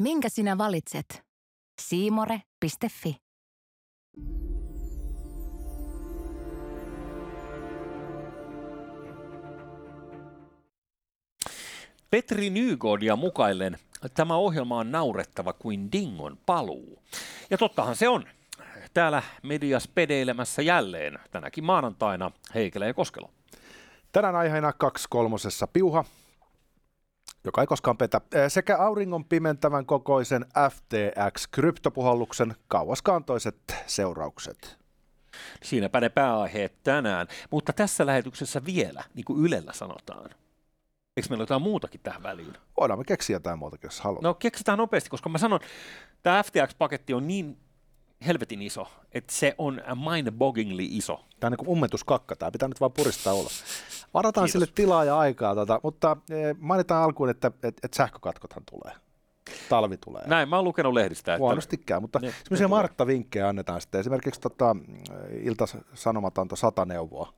Minkä sinä valitset? Siimore.fi Petri Nygårdia mukaillen tämä ohjelma on naurettava kuin Dingon paluu. Ja tottahan se on. Täällä medias pedeilemässä jälleen tänäkin maanantaina Heikelä ja Koskelo. Tänään aiheena kaksi kolmosessa piuha, joka ei koskaan petä, sekä auringon pimentävän kokoisen FTX-kryptopuhalluksen kauaskantoiset seuraukset. Siinäpä ne pääaiheet tänään. Mutta tässä lähetyksessä vielä, niin kuin Ylellä sanotaan. Eikö meillä jotain muutakin tähän väliin? Voidaan me keksiä jotain muutakin, jos haluaa. No keksitään nopeasti, koska mä sanon, tämä FTX-paketti on niin helvetin iso, että se on mind-boggingly iso. Tämä on niin kuin ummetuskakka, tämä pitää nyt vaan puristaa ulos. Varataan Kiitos. sille tilaa ja aikaa, tota, mutta eh, mainitaan alkuun, että et, et sähkökatkothan tulee. Talvi tulee. Näin, mä oon lukenut lehdistä. Että Huonostikään, mutta Ne- ne semmoisia tulee. Martta-vinkkejä annetaan sitten. Esimerkiksi tota, Ilta-Sanomat antoi sata neuvoa.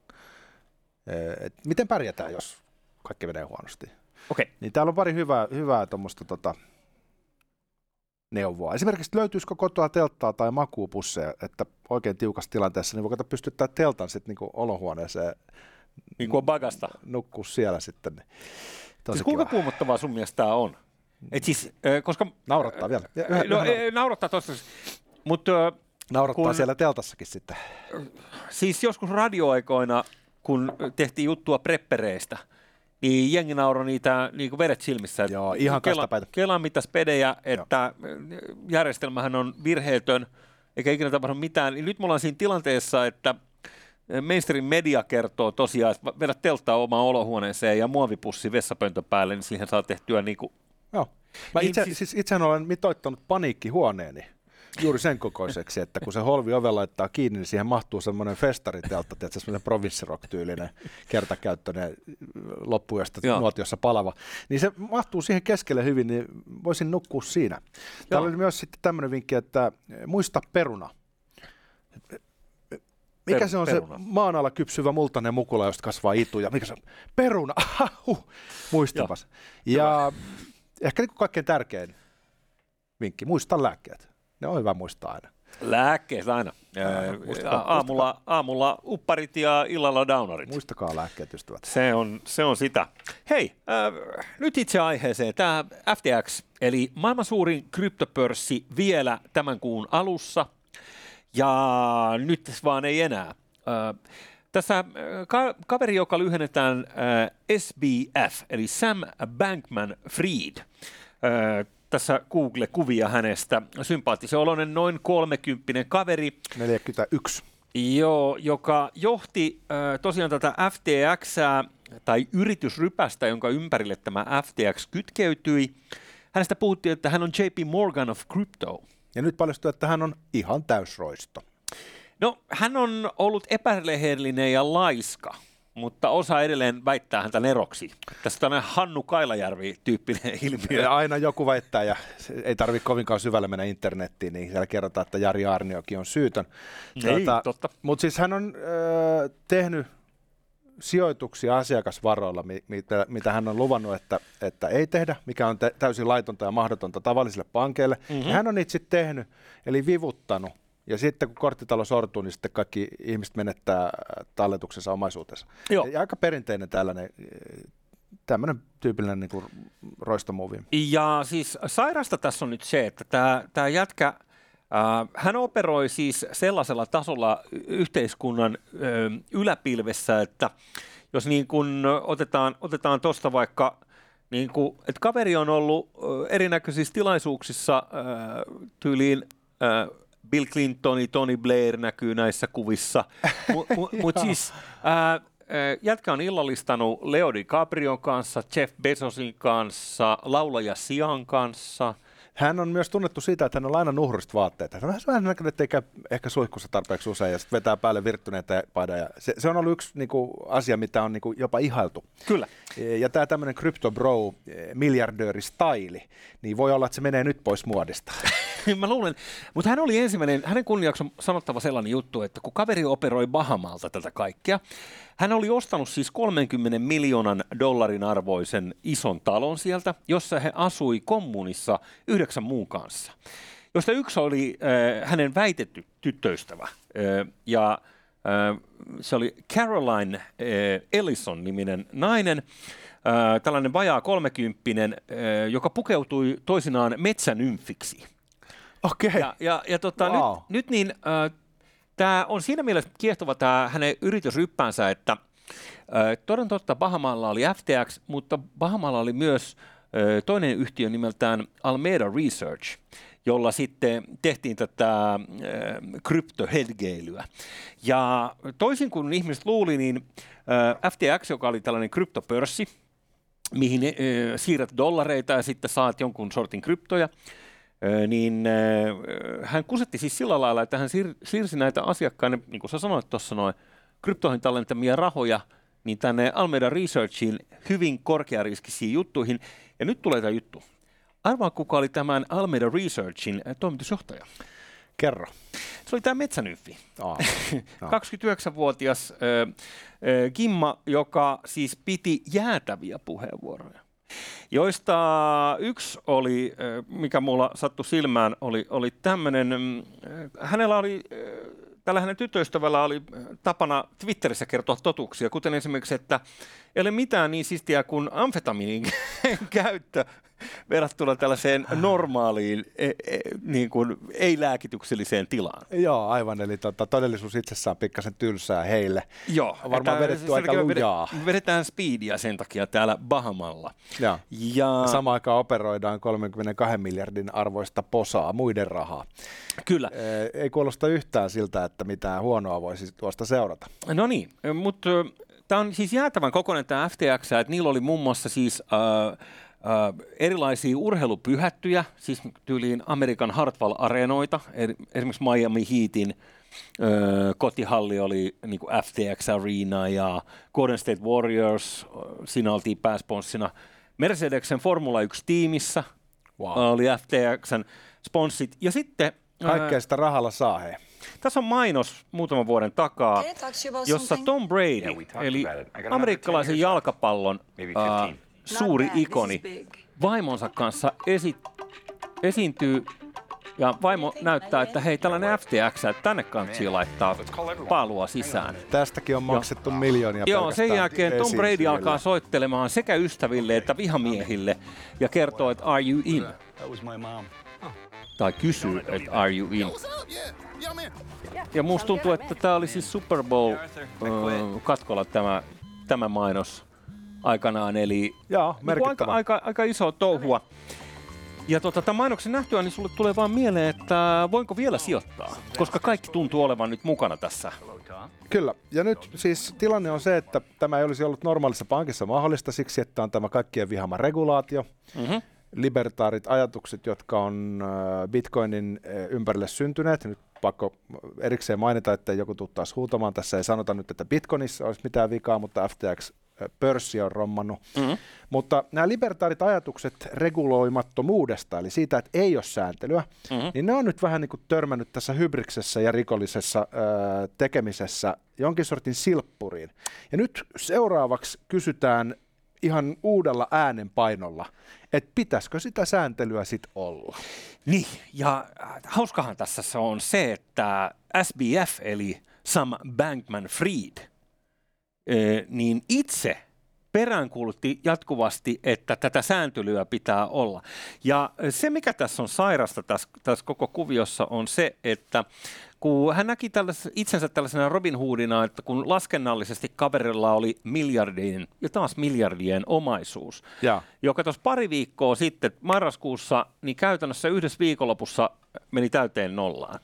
Eh, Et miten pärjätään, jos kaikki menee huonosti? Okei, Niin täällä on pari hyvää, hyvää tuommoista tota, neuvoa. Esimerkiksi löytyisikö kotoa telttaa tai makuupusseja, että oikein tiukassa tilanteessa niin voi kato pystyttää teltan sitten niinku olohuoneeseen niin kuin bagasta. nukkuu siellä sitten. Niin. Tosi Siis kuinka kuumottavaa sun mielestä tämä on? Et siis, koska... Naurattaa vielä. Yhä- no, yhä- naurattaa tosta. Mutta Naurattaa kun- siellä teltassakin sitten. siis joskus radioaikoina, kun tehtiin juttua preppereistä, niin jengi nauroi niitä niin kuin veret silmissä. Joo, ihan Kela, kastapäitä. Kela mitäs pedejä, että äh, järjestelmähän on virheetön, eikä ikinä tapahdu mitään. Niin nyt me ollaan siinä tilanteessa, että mainstream media kertoo tosiaan, että vedä telttaa omaan olohuoneeseen ja muovipussi vessapöntön päälle, niin siihen saa tehtyä niin kuin Joo. Mä Niin itse, siis... siis itsehän olen mitoittanut paniikkihuoneeni juuri sen kokoiseksi, että kun se holvi ove laittaa kiinni, niin siihen mahtuu semmoinen festariteltta, tiedätkö, semmoinen provinssirock-tyylinen kertakäyttöinen loppuyöstä Joo. nuotiossa palava. Niin se mahtuu siihen keskelle hyvin, niin voisin nukkua siinä. Täällä oli myös sitten tämmöinen vinkki, että muista peruna. Mikä Per- se on peruna. se maan alla kypsyvä multainen mukula, josta kasvaa ituja? Mikä se on? Peruna! Huh. Muistapas. Ja ehkä niin kuin kaikkein tärkein vinkki, muista lääkkeet. Ne on hyvä muistaa aina. lääkkeet aina. Ää, muistakaa- aamulla, aamulla upparit ja illalla downarit. Muistakaa lääkkeet, ystävät. Se on, se on sitä. Hei, äh, nyt itse aiheeseen. Tämä FTX, eli maailman suurin kryptopörssi vielä tämän kuun alussa. Ja nyt vaan ei enää. Äh, tässä ka- kaveri, joka lyhennetään äh, SBF, eli Sam Bankman-Fried. Äh, tässä Google-kuvia hänestä. Sympaattisen oloinen noin 30 kaveri, 41. Joo, joka johti äh, tosiaan tätä FTX tai yritysrypästä, jonka ympärille tämä FTX kytkeytyi. Hänestä puhuttiin, että hän on JP Morgan of Crypto. Ja nyt paljastuu, että hän on ihan täysroisto. No, hän on ollut epärehellinen ja laiska, mutta osa edelleen väittää häntä neroksi. Tässä on tämmöinen Hannu Kailajärvi-tyyppinen ilmiö. Ja aina joku väittää, ja ei tarvitse kovinkaan syvälle mennä internettiin, niin siellä kerrotaan, että Jari Arniokin on syytön. Ei, totta. Mutta siis hän on äh, tehnyt sijoituksia asiakasvaroilla, mi- mitä, mitä hän on luvannut, että, että ei tehdä, mikä on tä- täysin laitonta ja mahdotonta tavallisille pankeille. Mhm. Mm-hmm. Ja hän on sitten tehnyt, eli vivuttanut. Ja sitten kun korttitalo sortuu, niin sitten kaikki ihmiset menettää äh, talletuksensa omaisuutensa. Joo. Ja aika perinteinen tällainen, tämmöinen tyypillinen niin kuin roistomuovi. Ja siis sairasta tässä on nyt se, että tämä, tämä jätkä, äh, hän operoi siis sellaisella tasolla yhteiskunnan yläpilvessä, että jos niin kuin otetaan, otetaan tuosta vaikka, niin kuin, että kaveri on ollut erinäköisissä tilaisuuksissa ö, tyyliin ö, Bill Clintoni, Tony Blair näkyy näissä kuvissa, mutta mu, mut siis ää, jätkä on illallistanut Leo DiCaprion kanssa, Jeff Bezosin kanssa, laulaja Sian kanssa. Hän on myös tunnettu siitä, että hän on aina nuhrista vaatteita. Hän on vähän näköinen, että ei käy ehkä suihkussa tarpeeksi usein ja sitten vetää päälle virttyneitä paidan. Ja se, se, on ollut yksi niin kuin, asia, mitä on niin kuin, jopa ihailtu. Kyllä. Ja tämä tämmöinen crypto bro, miljardööristaili, niin voi olla, että se menee nyt pois muodista. Mä luulen, mutta hän oli ensimmäinen, hänen kunniaksi on sanottava sellainen juttu, että kun kaveri operoi Bahamalta tätä kaikkea, hän oli ostanut siis 30 miljoonan dollarin arvoisen ison talon sieltä, jossa he asui kommunissa yhdeksän muun kanssa, josta yksi oli äh, hänen väitetty tyttöystävä. Äh, ja äh, se oli Caroline äh, Ellison-niminen nainen, äh, tällainen vajaa kolmekymppinen, äh, joka pukeutui toisinaan metsänymfiksi. Okei. Okay. Ja, ja, ja tota, Wow. nyt, nyt niin, äh, tämä on siinä mielessä kiehtova tämä hänen yritysryppäänsä, että toden totta Bahamalla oli FTX, mutta Bahamalla oli myös toinen yhtiö nimeltään Almeda Research, jolla sitten tehtiin tätä kryptohedgeilyä. Ja toisin kuin ihmiset luuli, niin FTX, joka oli tällainen kryptopörssi, mihin siirrät dollareita ja sitten saat jonkun sortin kryptoja, niin hän kusetti siis sillä lailla, että hän siir- siirsi näitä asiakkaiden, niin kuin sä sanoit tuossa noin, kryptoihin tallentamia rahoja, niin tänne Almeida Researchiin hyvin korkeariskisiin juttuihin. Ja nyt tulee tämä juttu. Arvaa, kuka oli tämän Almeida Researchin toimitusjohtaja. Kerro. Se oli tämä metsänyyffi. Aa, no. 29-vuotias ö, ö, Kimma, joka siis piti jäätäviä puheenvuoroja, joista yksi oli, mikä mulla sattui silmään, oli, oli tämmöinen, mm, hänellä oli, tällä hänen tyttöystävällä oli tapana Twitterissä kertoa totuuksia, kuten esimerkiksi, että ei ole mitään niin sistiä kuin amfetamiinin käyttö verrattuna tällaiseen normaaliin, e, e, niin kuin ei-lääkitykselliseen tilaan. Joo, aivan. Eli tota, todellisuus itsessään pikkasen tylsää heille. Joo. On varmaan että vedetty aika me lujaa. vede- Vedetään speedia sen takia täällä Bahamalla. Ja. Ja Samaan aikaan operoidaan 32 miljardin arvoista posaa, muiden rahaa. kyllä. Ee, Ei kuulosta yhtään siltä, että mitään huonoa voisi tuosta seurata. No niin, mutta tämä on siis jäätävän kokoinen tämä FTX, että niillä oli muun muassa siis äh, erilaisia urheilupyhättyjä, siis tyyliin Amerikan Hartwell-areenoita, eri- esimerkiksi Miami Heatin äh, kotihalli oli niin kuin FTX Arena ja Golden State Warriors, äh, siinä oltiin pääsponssina. Mercedesen Formula 1-tiimissä Wow. oli FTXn sponssit. Ja sitten äh, Kaikkea sitä rahalla saa he. tässä on mainos muutaman vuoden takaa, jossa? Tom Brady, Yeah, eli amerikkalaisen 10 years jalkapallon äh, 15. suuri ikoni, vaimonsa kanssa esi- esiintyy ja vaimo näyttää, että hei, tällainen FTX, että tänne kannattaa laittaa palua sisään. Tästäkin on maksettu miljoonia Joo, sen jälkeen Tom Brady alkaa soittelemaan sekä ystäville että vihamiehille ja kertoo, että are you in? Tai kysyy, että are you in? Ja musta tuntuu, että tämä oli siis Super Bowl ö, katkolla tämä, tämä mainos aikanaan, eli Joo, niin aika, aika, aika iso touhua. Ja tota, tämän mainoksen nähtyä, niin sulle tulee vaan mieleen, että voinko vielä sijoittaa, koska kaikki tuntuu olevan nyt mukana tässä. Kyllä. Ja nyt siis tilanne on se, että tämä ei olisi ollut normaalissa pankissa mahdollista siksi, että on tämä kaikkien vihama regulaatio. Mm-hmm. libertaarit ajatukset, jotka on äh, Bitcoinin äh, ympärille syntyneet. Nyt pakko erikseen mainita, että joku tuu taas huutamaan. Tässä ei sanota nyt, että Bitcoinissa olisi mitään vikaa, mutta FTX pörssi on rommannut. Mm-hmm. Mutta nämä libertaarit ajatukset reguloimattomuudesta, eli siitä, että ei ole sääntelyä, Mhm. niin ne on nyt vähän niin kuin törmännyt tässä hybriksessä ja rikollisessa ö, tekemisessä jonkin sortin silppuriin. Ja nyt seuraavaksi kysytään ihan uudella äänenpainolla, että pitäisikö sitä sääntelyä sitten olla? Niin, ja äh, hauskahan tässä se on se, että SBF, eli Sam Bankman-Fried, niin itse peräänkuulutti jatkuvasti, että tätä sääntelyä pitää olla. Ja se, mikä tässä on sairasta tässä, tässä koko kuviossa, on se, että kun hän näki tällais, itsensä tällaisena Robin Hoodina, että kun laskennallisesti kaverilla oli miljardien ja taas miljardien omaisuus, Ja. joka tuossa pari viikkoa sitten marraskuussa, niin käytännössä yhdessä viikonlopussa meni täyteen nollaan.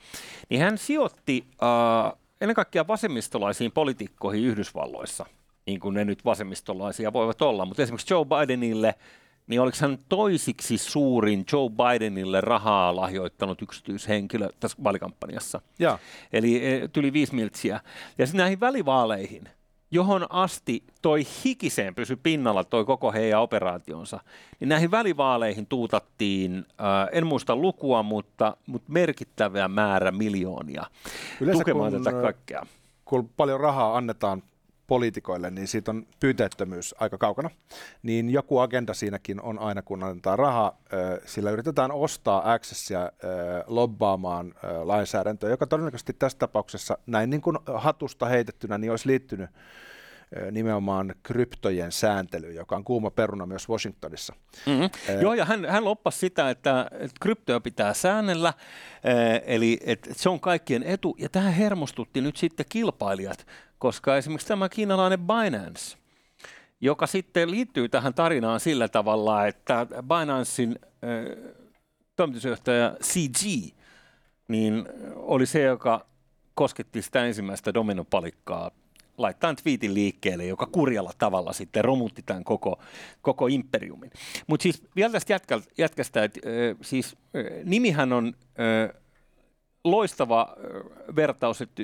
Niin hän sijoitti äh, ennen kaikkea vasemmistolaisiin poliitikkoihin Yhdysvalloissa, niin kuin ne nyt vasemmistolaisia voivat olla, mutta esimerkiksi Joe Bidenille, niin oliko hän toisiksi suurin Joe Bidenille rahaa lahjoittanut yksityishenkilö tässä vaalikampanjassa? Ja. Eli eh, tyli viisi miltsiä. Ja sitten näihin välivaaleihin, johon asti toi hikiseen pysy pinnalla toi koko heidän operaationsa, niin näihin välivaaleihin tuutattiin, äh, en muista lukua, mutta, mutta merkittävä määrä miljoonia Yleensä tukemaan kun, tätä ö, kaikkea. kun paljon rahaa annetaan poliitikoille, niin siitä on pyyteettömyys aika kaukana. Niin joku agenda siinäkin on aina, kun annetaan rahaa, sillä yritetään ostaa accessia lobbaamaan lainsäädäntöä, joka todennäköisesti tässä tapauksessa näin niin kuin hatusta heitettynä niin olisi liittynyt nimenomaan kryptojen sääntely, joka on kuuma peruna myös Washingtonissa. Mm-hmm. Äh, Joo, ja hän, hän loppasi sitä, että, että kryptoja pitää säännellä, eli että se on kaikkien etu, ja tähän hermostutti nyt sitten kilpailijat, koska esimerkiksi tämä kiinalainen Binance, joka sitten liittyy tähän tarinaan sillä tavalla, että Binancein äh, toimitusjohtaja CG, niin oli se, joka kosketti sitä ensimmäistä dominopalikkaa laittaa twiitin liikkeelle, joka kurjalla tavalla sitten romutti tämän koko, koko imperiumin. Mutta siis vielä tästä jätkä, jätkästä, että siis nimihän on loistava vertaus, että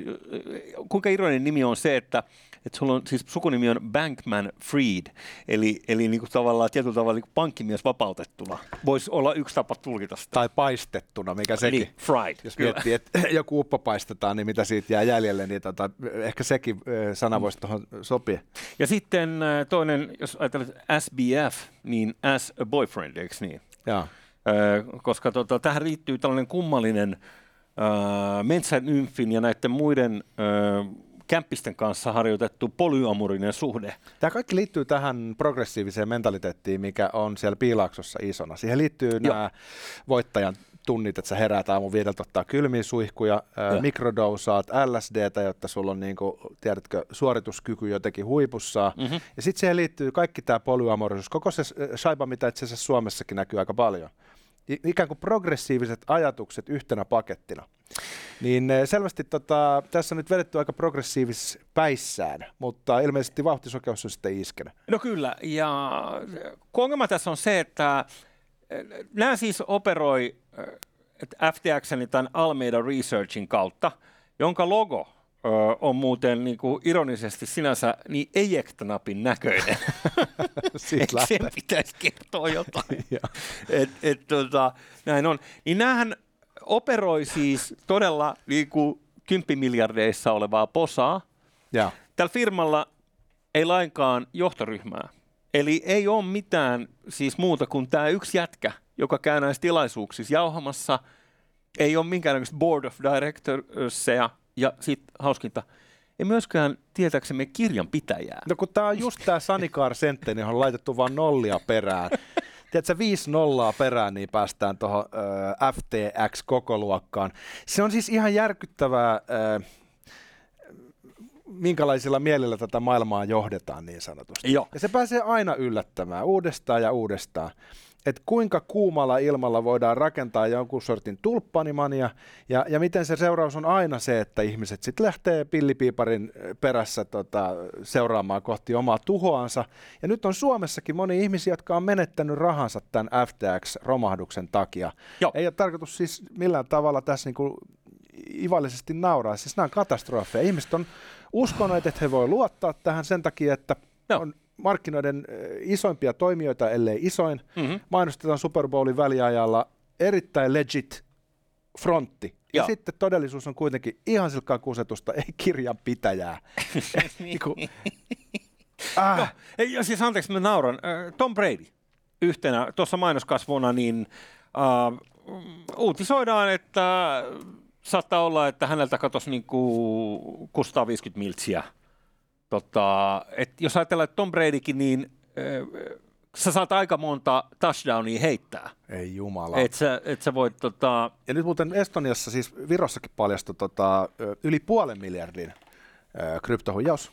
kuinka ironinen nimi on se, että, että sulla on, siis sukunimi on Bankman Freed, eli, eli niin kuin tavallaan tietyllä tavalla niin pankkimies vapautettuna. Voisi olla yksi tapa tulkita sitä. Tai paistettuna, mikä sekin. Niin, fried. Jos kyllä. miettii, että joku uppo paistetaan, niin mitä siitä jää jäljelle, niin tota, ehkä sekin sana voisi tuohon sopia. Ja sitten toinen, jos ajatellaan SBF, niin as a boyfriend, eikö niin? Joo. koska tota, tähän liittyy tällainen kummallinen äh, metsänymfin ja näiden muiden äh, kämppisten kanssa harjoitettu polyamorinen suhde. Tämä kaikki liittyy tähän progressiiviseen mentaliteettiin, mikä on siellä Piilaaksossa isona. Siihen liittyy nämä voittajan tunnit, että sä heräät aamun viideltä ottaa kylmiä suihkuja, ää, mikrodousaat LSDtä, jotta sulla on, niin kuin, tiedätkö, suorituskyky jotenkin huipussaan. Mm-hmm. Ja sitten siihen liittyy kaikki tämä polyamorisuus, koko se shaiba, mitä itse asiassa Suomessakin näkyy aika paljon ikään kuin progressiiviset ajatukset yhtenä pakettina. Niin eh, selvästi tota, tässä on nyt vedetty aika progressiivis päissään, mutta ilmeisesti vauhtisokeus on sitten iskenä. No kyllä, ja ongelma tässä on se, että eh, nämä siis operoi eh, FTXn tämän Almeida Researchin kautta, jonka logo ö, on muuten niin kuin ironisesti sinänsä niin eject-napin näköinen. Siitä sen pitäisi kertoa jotain. et, et, tota, näin on. Niin näähän operoi siis todella niin kuin kymppimiljardeissa olevaa posaa. Ja. Tällä firmalla ei lainkaan johtoryhmää. Eli ei ole mitään siis muuta kuin tämä yksi jätkä, joka käy näissä tilaisuuksissa jauhamassa. Ei ole minkäännäköistä board of directorsia, ja sitten hauskinta, ei myöskään tietääksemme kirjanpitäjää. No kun tämä on just tämä Sanikar Sentte, niin on laitettu vain nollia perään. Tiedätkö, viisi nollaa perään, niin päästään tuohon FTX-kokoluokkaan. Se on siis ihan järkyttävää, minkälaisilla mielillä tätä maailmaa johdetaan niin sanotusti. Joo. Ja se pääsee aina yllättämään uudestaan ja uudestaan että kuinka kuumalla ilmalla voidaan rakentaa jonkun sortin tulppanimania, ja, ja miten se seuraus on aina se, että ihmiset sitten lähtee pillipiiparin perässä tota, seuraamaan kohti omaa tuhoansa. Ja nyt on Suomessakin moni ihmisiä, jotka on menettänyt rahansa tämän FTX-romahduksen takia. Joo. Ei ole tarkoitus siis millään tavalla tässä niinku ivallisesti nauraa. Siis nämä on katastrofeja. Ihmiset on uskoneet, että he voi luottaa tähän sen takia, että Joo. on markkinoiden isoimpia toimijoita, ellei isoin. Mm-hmm. Mainostetaan Super Bowlin väliajalla erittäin legit frontti. Ja Joo. sitten todellisuus on kuitenkin ihan silkkaa kusetusta, ei kirjanpitäjää. niin kuin, ah. no, ei, siis anteeksi, mä nauran. Tom Brady yhtenä tuossa mainoskasvuna, niin uh, uutisoidaan, että saattaa olla, että häneltä katosi niin 650 miltsiä tota, et jos ajatellaan, että Tom Bradykin, niin äh, sä saat aika monta touchdownia heittää. Ei jumala. Et sä, et sä voit, tota... Ja nyt muuten Estoniassa, siis Virossakin paljastui tota, yli puolen miljardin äh, kryptohuijaus.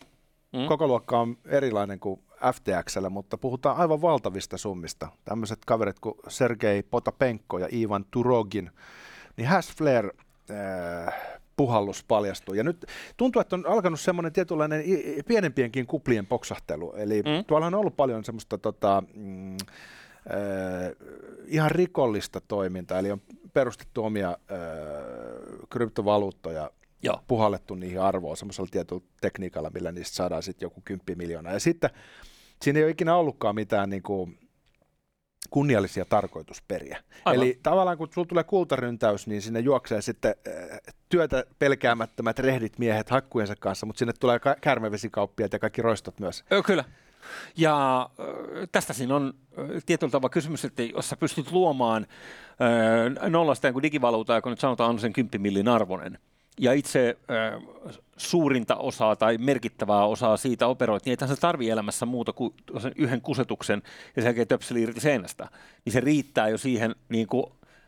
Mm. Koko luokka on erilainen kuin FTXllä, mutta puhutaan aivan valtavista summista. Tämmöiset kaverit kuin Sergei Potapenko ja Ivan Turogin, niin Hashflare äh, puhallus paljastui. Ja nyt tuntuu, että on alkanut semmoinen tietynlainen pienempienkin kuplien poksahtelu. Eli mm. tuollahan on ollut paljon semmoista tota, mm, äh, ihan rikollista toimintaa, eli on perustettu omia äh, kryptovaluuttoja Joo. puhallettu niihin arvoon semmoisella tietyllä tekniikalla, millä niistä saadaan sitten joku kymppi miljoonaa. Ja sitten siinä ei ole ikinä ollutkaan mitään niin kuin, kunniallisia tarkoitusperiä. Aivan. Eli tavallaan kun sulla tulee kultaryntäys, niin sinne juoksee sitten äh, työtä pelkäämättömät rehdit miehet hakkujensa kanssa, mutta sinne tulee ka- ja kaikki roistot myös. Ö, kyllä. Ja tästä siinä on tietyllä tavalla kysymys, että jos sä pystyt luomaan nollasta jonkun digivaluutaa, joka nyt sanotaan on sen 10 millin arvoinen, ja itse ö, suurinta osaa tai merkittävää osaa siitä operoit, niin ei se tarvii elämässä muuta kuin sen yhden kusetuksen ja sen jälkeen töpseli irti seinästä. Niin se riittää jo siihen niin kuin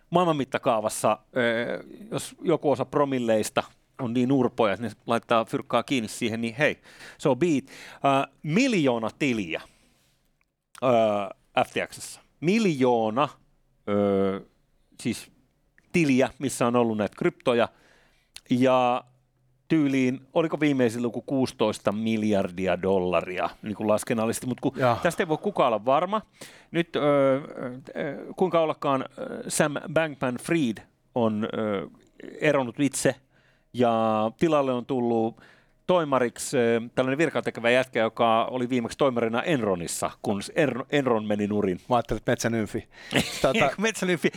maailman mittakaavassa, ö, jos joku osa promilleista on niin urpoja, ne laittaa fyrkkaa kiinni siihen, niin hei, se on beat. Uh, miljoona tiliä uh, FTXssä. Miljoona uh, siis tiliä, missä on ollut näitä kryptoja. Ja tyyliin, oliko viimeisin luku 16 miljardia dollaria niin kuin laskennallisesti, mutta kun tästä ei voi kukaan olla varma. Nyt ö, ö, kuinka ollakaan Sam Bankman-Fried on ö, eronnut itse ja tilalle on tullut toimariksi tällainen virkatekevä jätkä, joka oli viimeksi toimarina Enronissa, kun Enron, meni nurin. Mä ajattelin, että metsänymfi. Tota, Metsänyfi.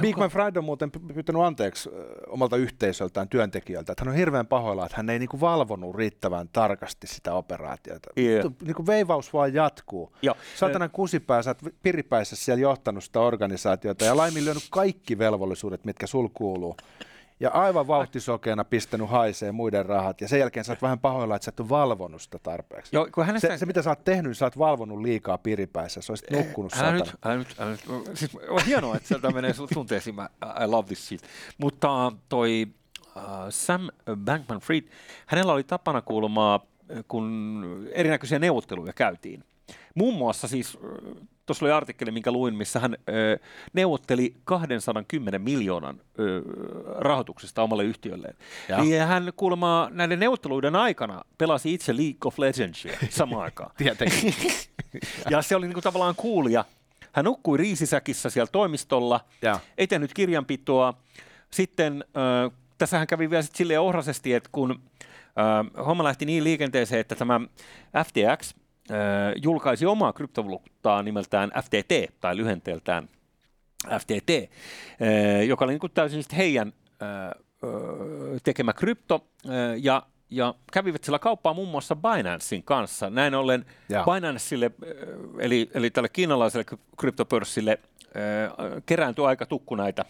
Bigman Fried on muuten py- pyytänyt anteeksi omalta yhteisöltään, työntekijöiltä, että hän on hirveän pahoilla, että hän ei niinku valvonut riittävän tarkasti sitä operaatiota. Yeah. Niinku veivaus vaan jatkuu. Joo. Satana kusipää, sä oot piripäissä siellä johtanut sitä organisaatiota ja laiminlyönyt kaikki velvollisuudet, mitkä sul kuuluu. Ja aivan vauhtisokeena pistänyt haisee muiden rahat. Ja sen jälkeen sä oot vähän pahoilla, että sä et ole valvonnut sitä tarpeeksi. Joo, kun hänestä... Se, se, mitä sä oot tehnyt, niin sä oot valvonut liikaa piripäissä. Sä olisit nukkunut Älä satana. nyt, älä nyt, älä nyt. Siis, on hienoa, että sieltä menee tunteisiin. Mä, I love this shit. Mutta toi uh, Sam Bankman-Fried, hänellä oli tapana kuulemaa, kun erinäköisiä neuvotteluja käytiin. Muun muassa siis, tuossa oli artikkeli, minkä luin, missä hän ö, neuvotteli 210 miljoonan ö, rahoituksesta omalle yhtiölleen. Ja hän kuulemma näiden neuvotteluiden aikana pelasi itse League of Legendsia samaan aikaan. Tietenkin. Ja se oli niin kuin tavallaan kuulija. Hän nukkui riisisäkissä siellä toimistolla, Joo. ei tehnyt kirjanpitoa. Sitten äh, tässähän kävi vielä sit silleen ohrasesti, että kun äh, homma lähti niin liikenteeseen, että tämä FTX julkaisi omaa kryptovaluuttaa nimeltään FTT, tai lyhenteeltään FTT, joka oli niin täysin heidän tekemä krypto, ja ja kävivät sillä kauppaa muun muassa Binancein kanssa. Näin ollen Joo. Binanceille, eli, eli tälle kiinalaiselle kry- kryptopörssille, kerääntyi aika tukku näitä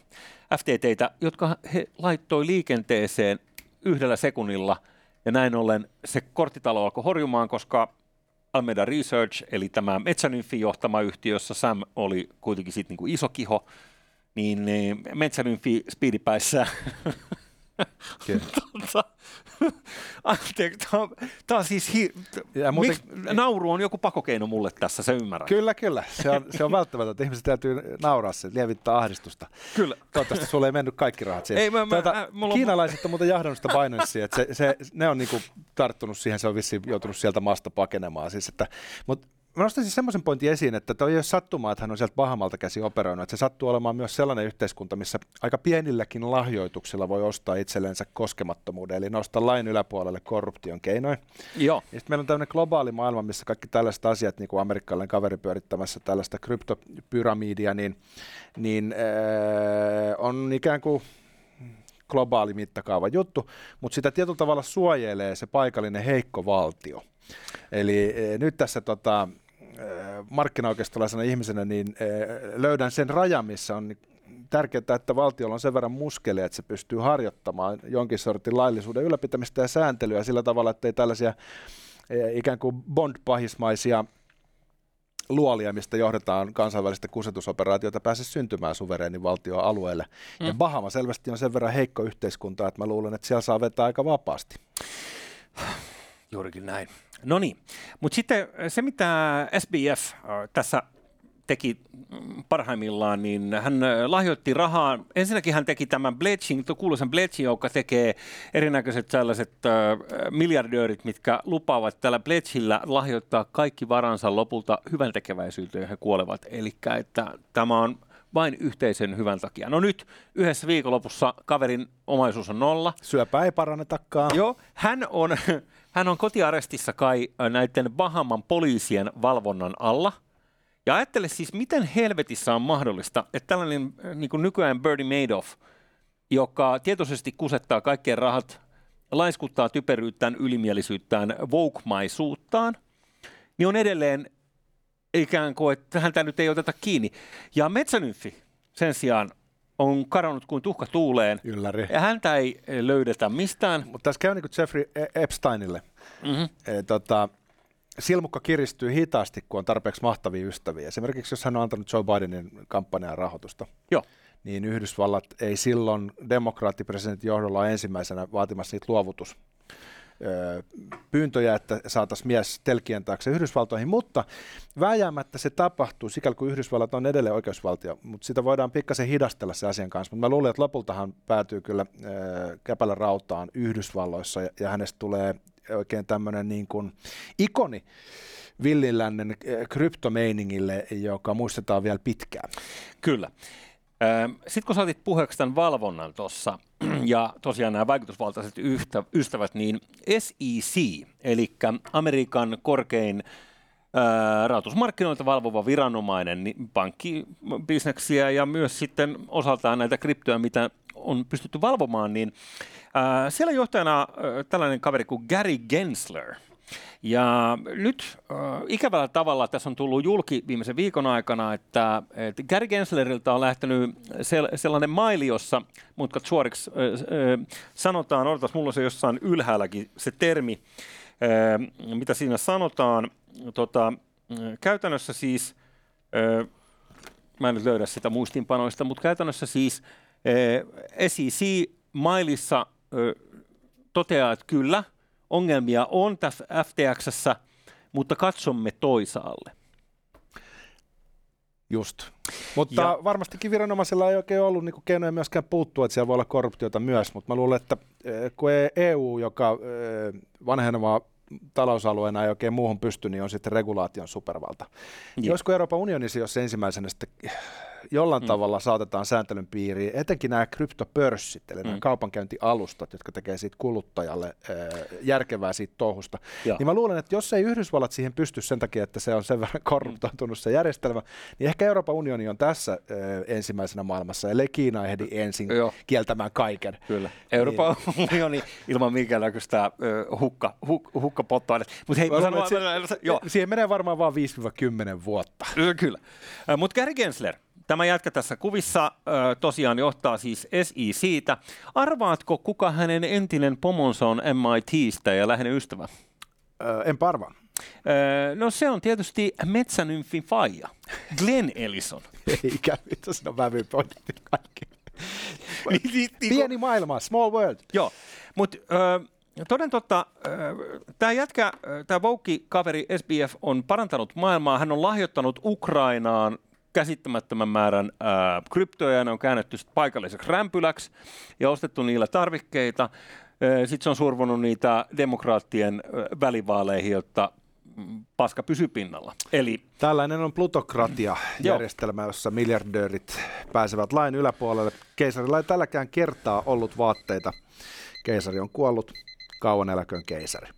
FTTitä, jotka he laittoi liikenteeseen yhdellä sekunnilla. Ja näin ollen se korttitalo alkoi horjumaan, koska Almeida Research, eli tämä Metsänymfin johtama yhtiö, jossa Sam oli kuitenkin sit niinku iso kiho, niin eh, Metsänymfi speedipäissä Kyllä. Tota, Anteeksi, tämä on, siis... Hi- Ja muuten- Mik, nauru on joku pakokeino mulle tässä, se ymmärrän. Kyllä, kyllä. Se on, se on välttämätöntä. Ihmiset täytyy nauraa se, lievittää ahdistusta. Kyllä. Toivottavasti sulle ei mennyt kaikki rahat siihen. Ei, mä- mä- Tuota, äh, mulla kiinalaiset on muuten jahdannut sitä Binancea, että se, se, ne on niinku tarttunut siihen, se on vissiin joutunut sieltä maasta pakenemaan. Siis, että, mutta mä nostaisin semmoisen pointin esiin, että toi ei ole sattumaa, että hän on sieltä pahamalta käsi operoinut, että se sattuu olemaan myös sellainen yhteiskunta, missä aika pienilläkin lahjoituksilla voi ostaa itsellensä koskemattomuuden, eli nostaa lain yläpuolelle korruption keinoin. Joo. Ja sitten meillä on tämmöinen globaali maailma, missä kaikki tällaiset asiat, niin kuin amerikkalainen kaveri pyörittämässä tällaista kryptopyramidia, niin, niin äh, on ikään kuin globaali mittakaava juttu, mutta sitä tietyllä tavalla suojelee se paikallinen heikko valtio. Eli eh, nyt tässä tota, eh, markkinaoikeistolaisena ihmisenä niin eh, löydän sen rajan, missä on tärkeää, että valtiolla on sen verran muskeleja, että se pystyy harjoittamaan jonkin sortin laillisuuden ylläpitämistä ja sääntelyä sillä tavalla, että ei tällaisia ikään kuin bond-pahismaisia luolia, mistä johdetaan kansainvälistä kusetusoperaatiota, pääse syntymään suvereenin valtion alueelle. Mm. Ja Bahama selvästi on sen verran heikko yhteiskunta, että mä luulen, että siellä saa vetää aika vapaasti. Juurikin näin. No niin, mutta sitten se, mitä SBF äh, tässä teki mm, parhaimmillaan, niin hän äh, lahjoitti rahaa. Ensinnäkin hän teki tämän tuon kuuluisen Bletching, joka tekee erinäköiset sellaiset äh, miljardöörit, mitkä lupaavat tällä Bletchillä lahjoittaa kaikki varansa lopulta hyvän tekeväisyyteen, ja he kuolevat. Eli että tämä on vain yhteisen hyvän takia. No nyt yhdessä viikonlopussa kaverin omaisuus on nolla. Syöpä ei parannetakaan. Joo, hän on, hän on kotiarestissa kai näiden Bahaman poliisien valvonnan alla. Ja ajattele siis, miten helvetissä on mahdollista, että tällainen niin kuin nykyään Bernie Madoff, joka tietoisesti kusettaa kaikkien rahat, laiskuttaa typeryyttään, ylimielisyyttään, voukmaisuuttaan, niin on edelleen ikään kuin, että häntä nyt ei oteta kiinni. Ja metsänymfi sen sijaan on kadonnut kuin tuhka tuuleen. Ylläri. Ja häntä ei löydetä mistään. Mutta tässä käy niin kuin Jeffrey E- Epsteinille. Mm-hmm. E, tota, silmukka kiristyy hitaasti, kun on tarpeeksi mahtavia ystäviä. Esimerkiksi jos hän on antanut Joe Bidenin kampanjan rahoitusta, Joo. niin Yhdysvallat ei silloin demokraattipresidentin johdolla ensimmäisenä vaatimassa niitä luovutus pyyntöjä, että saataisiin mies telkien taakse Yhdysvaltoihin, mutta vääjäämättä se tapahtuu, sikäli kuin Yhdysvallat on edelleen oikeusvaltio, mutta sitä voidaan pikkasen hidastella se asian kanssa, mutta mä luulen, että lopultahan päätyy kyllä ö, käpälä rautaan Yhdysvalloissa ja, ja hänestä tulee oikein tämmöinen niin kuin ikoni villilännen kryptomeiningille, joka muistetaan vielä pitkään. Kyllä. Sitten kun saatit puheeksi tämän valvonnan tuossa, ja tosiaan nämä vaikutusvaltaiset ystävät, niin SEC, eli Amerikan korkein ää, rahoitusmarkkinoilta valvova viranomainen, niin pankkibisneksiä ja myös sitten osaltaan näitä kryptoja, mitä on pystytty valvomaan, niin ää, siellä johtajana ää, tällainen kaveri kuin Gary Gensler – ja nyt äh, ikävällä tavalla tässä on tullut julki viimeisen viikon aikana, että, että Gary Gensleriltä on lähtenyt sel, sellainen maili, jossa mutkat suoriksi äh, äh, sanotaan, odotas, mulla on se jossain ylhäälläkin se termi, äh, mitä siinä sanotaan. Tota, äh, käytännössä siis, äh, mä en nyt löydä sitä muistinpanoista, mutta käytännössä siis äh, SEC mailissa äh, toteaa, että kyllä – ongelmia on tässä FTXssä, mutta katsomme toisaalle. Just. Mutta ja. varmastikin viranomaisilla ei oikein ollut niin keinoja myöskään puuttua, että siellä voi olla korruptiota myös, mutta mä luulen, että eh, kun EU, joka eh, vanhenevaa talousalueena ei oikein muuhun pysty, niin on sitten regulaation supervalta. Ja. Olisiko Euroopan unionissa, jos ensimmäisenä sitten jollain mm. tavalla saatetaan sääntelyn piiriin, etenkin nämä kryptopörssit, eli mm. nämä kaupankäyntialustat, jotka tekee siitä kuluttajalle äh, järkevää siitä touhusta, ja. niin mä luulen, että jos ei Yhdysvallat siihen pysty sen takia, että se on sen verran korruptoitunut se järjestelmä, niin ehkä Euroopan unioni on tässä äh, ensimmäisenä maailmassa, ellei Kiina ehdi ensin Joo. kieltämään kaiken. Kyllä. Euroopan niin. unioni ilman minkäännäköistä äh, hukka, huk, hukkapottoainetta. Mutta hei, sanon, se, se, jo. siihen menee varmaan vain 5-10 vuotta. Kyllä. Mutta Gary Gensler, Tämä jätkä tässä kuvissa ö, tosiaan johtaa siis SI siitä. Arvaatko, kuka hänen entinen pomonsa on MITstä ja läheinen ystävä? Öö, en parva. Öö, no se on tietysti metsänymfin faija, Glenn Ellison. Eikä, siinä on vävypointit kaikki. Niin, niin, niin, Pieni maailma, small world. Joo, mutta Toden totta, tämä jätkä, tämä Voukki-kaveri SBF on parantanut maailmaa. Hän on lahjoittanut Ukrainaan käsittämättömän määrän ää, kryptoja, ne on käännetty paikalliseksi rämpyläksi ja ostettu niillä tarvikkeita. Sitten se on survonut niitä demokraattien välivaaleihin, jotta mm, paska pysyy pinnalla. Eli... Tällainen on plutokratia-järjestelmä, jossa miljardöörit pääsevät lain yläpuolelle. Keisarilla ei tälläkään kertaa ollut vaatteita. Keisari on kuollut. Kauan eläköön keisari.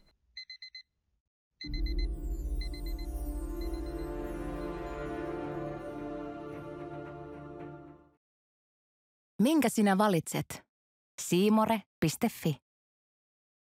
Minkä sinä valitset? Siimore.fi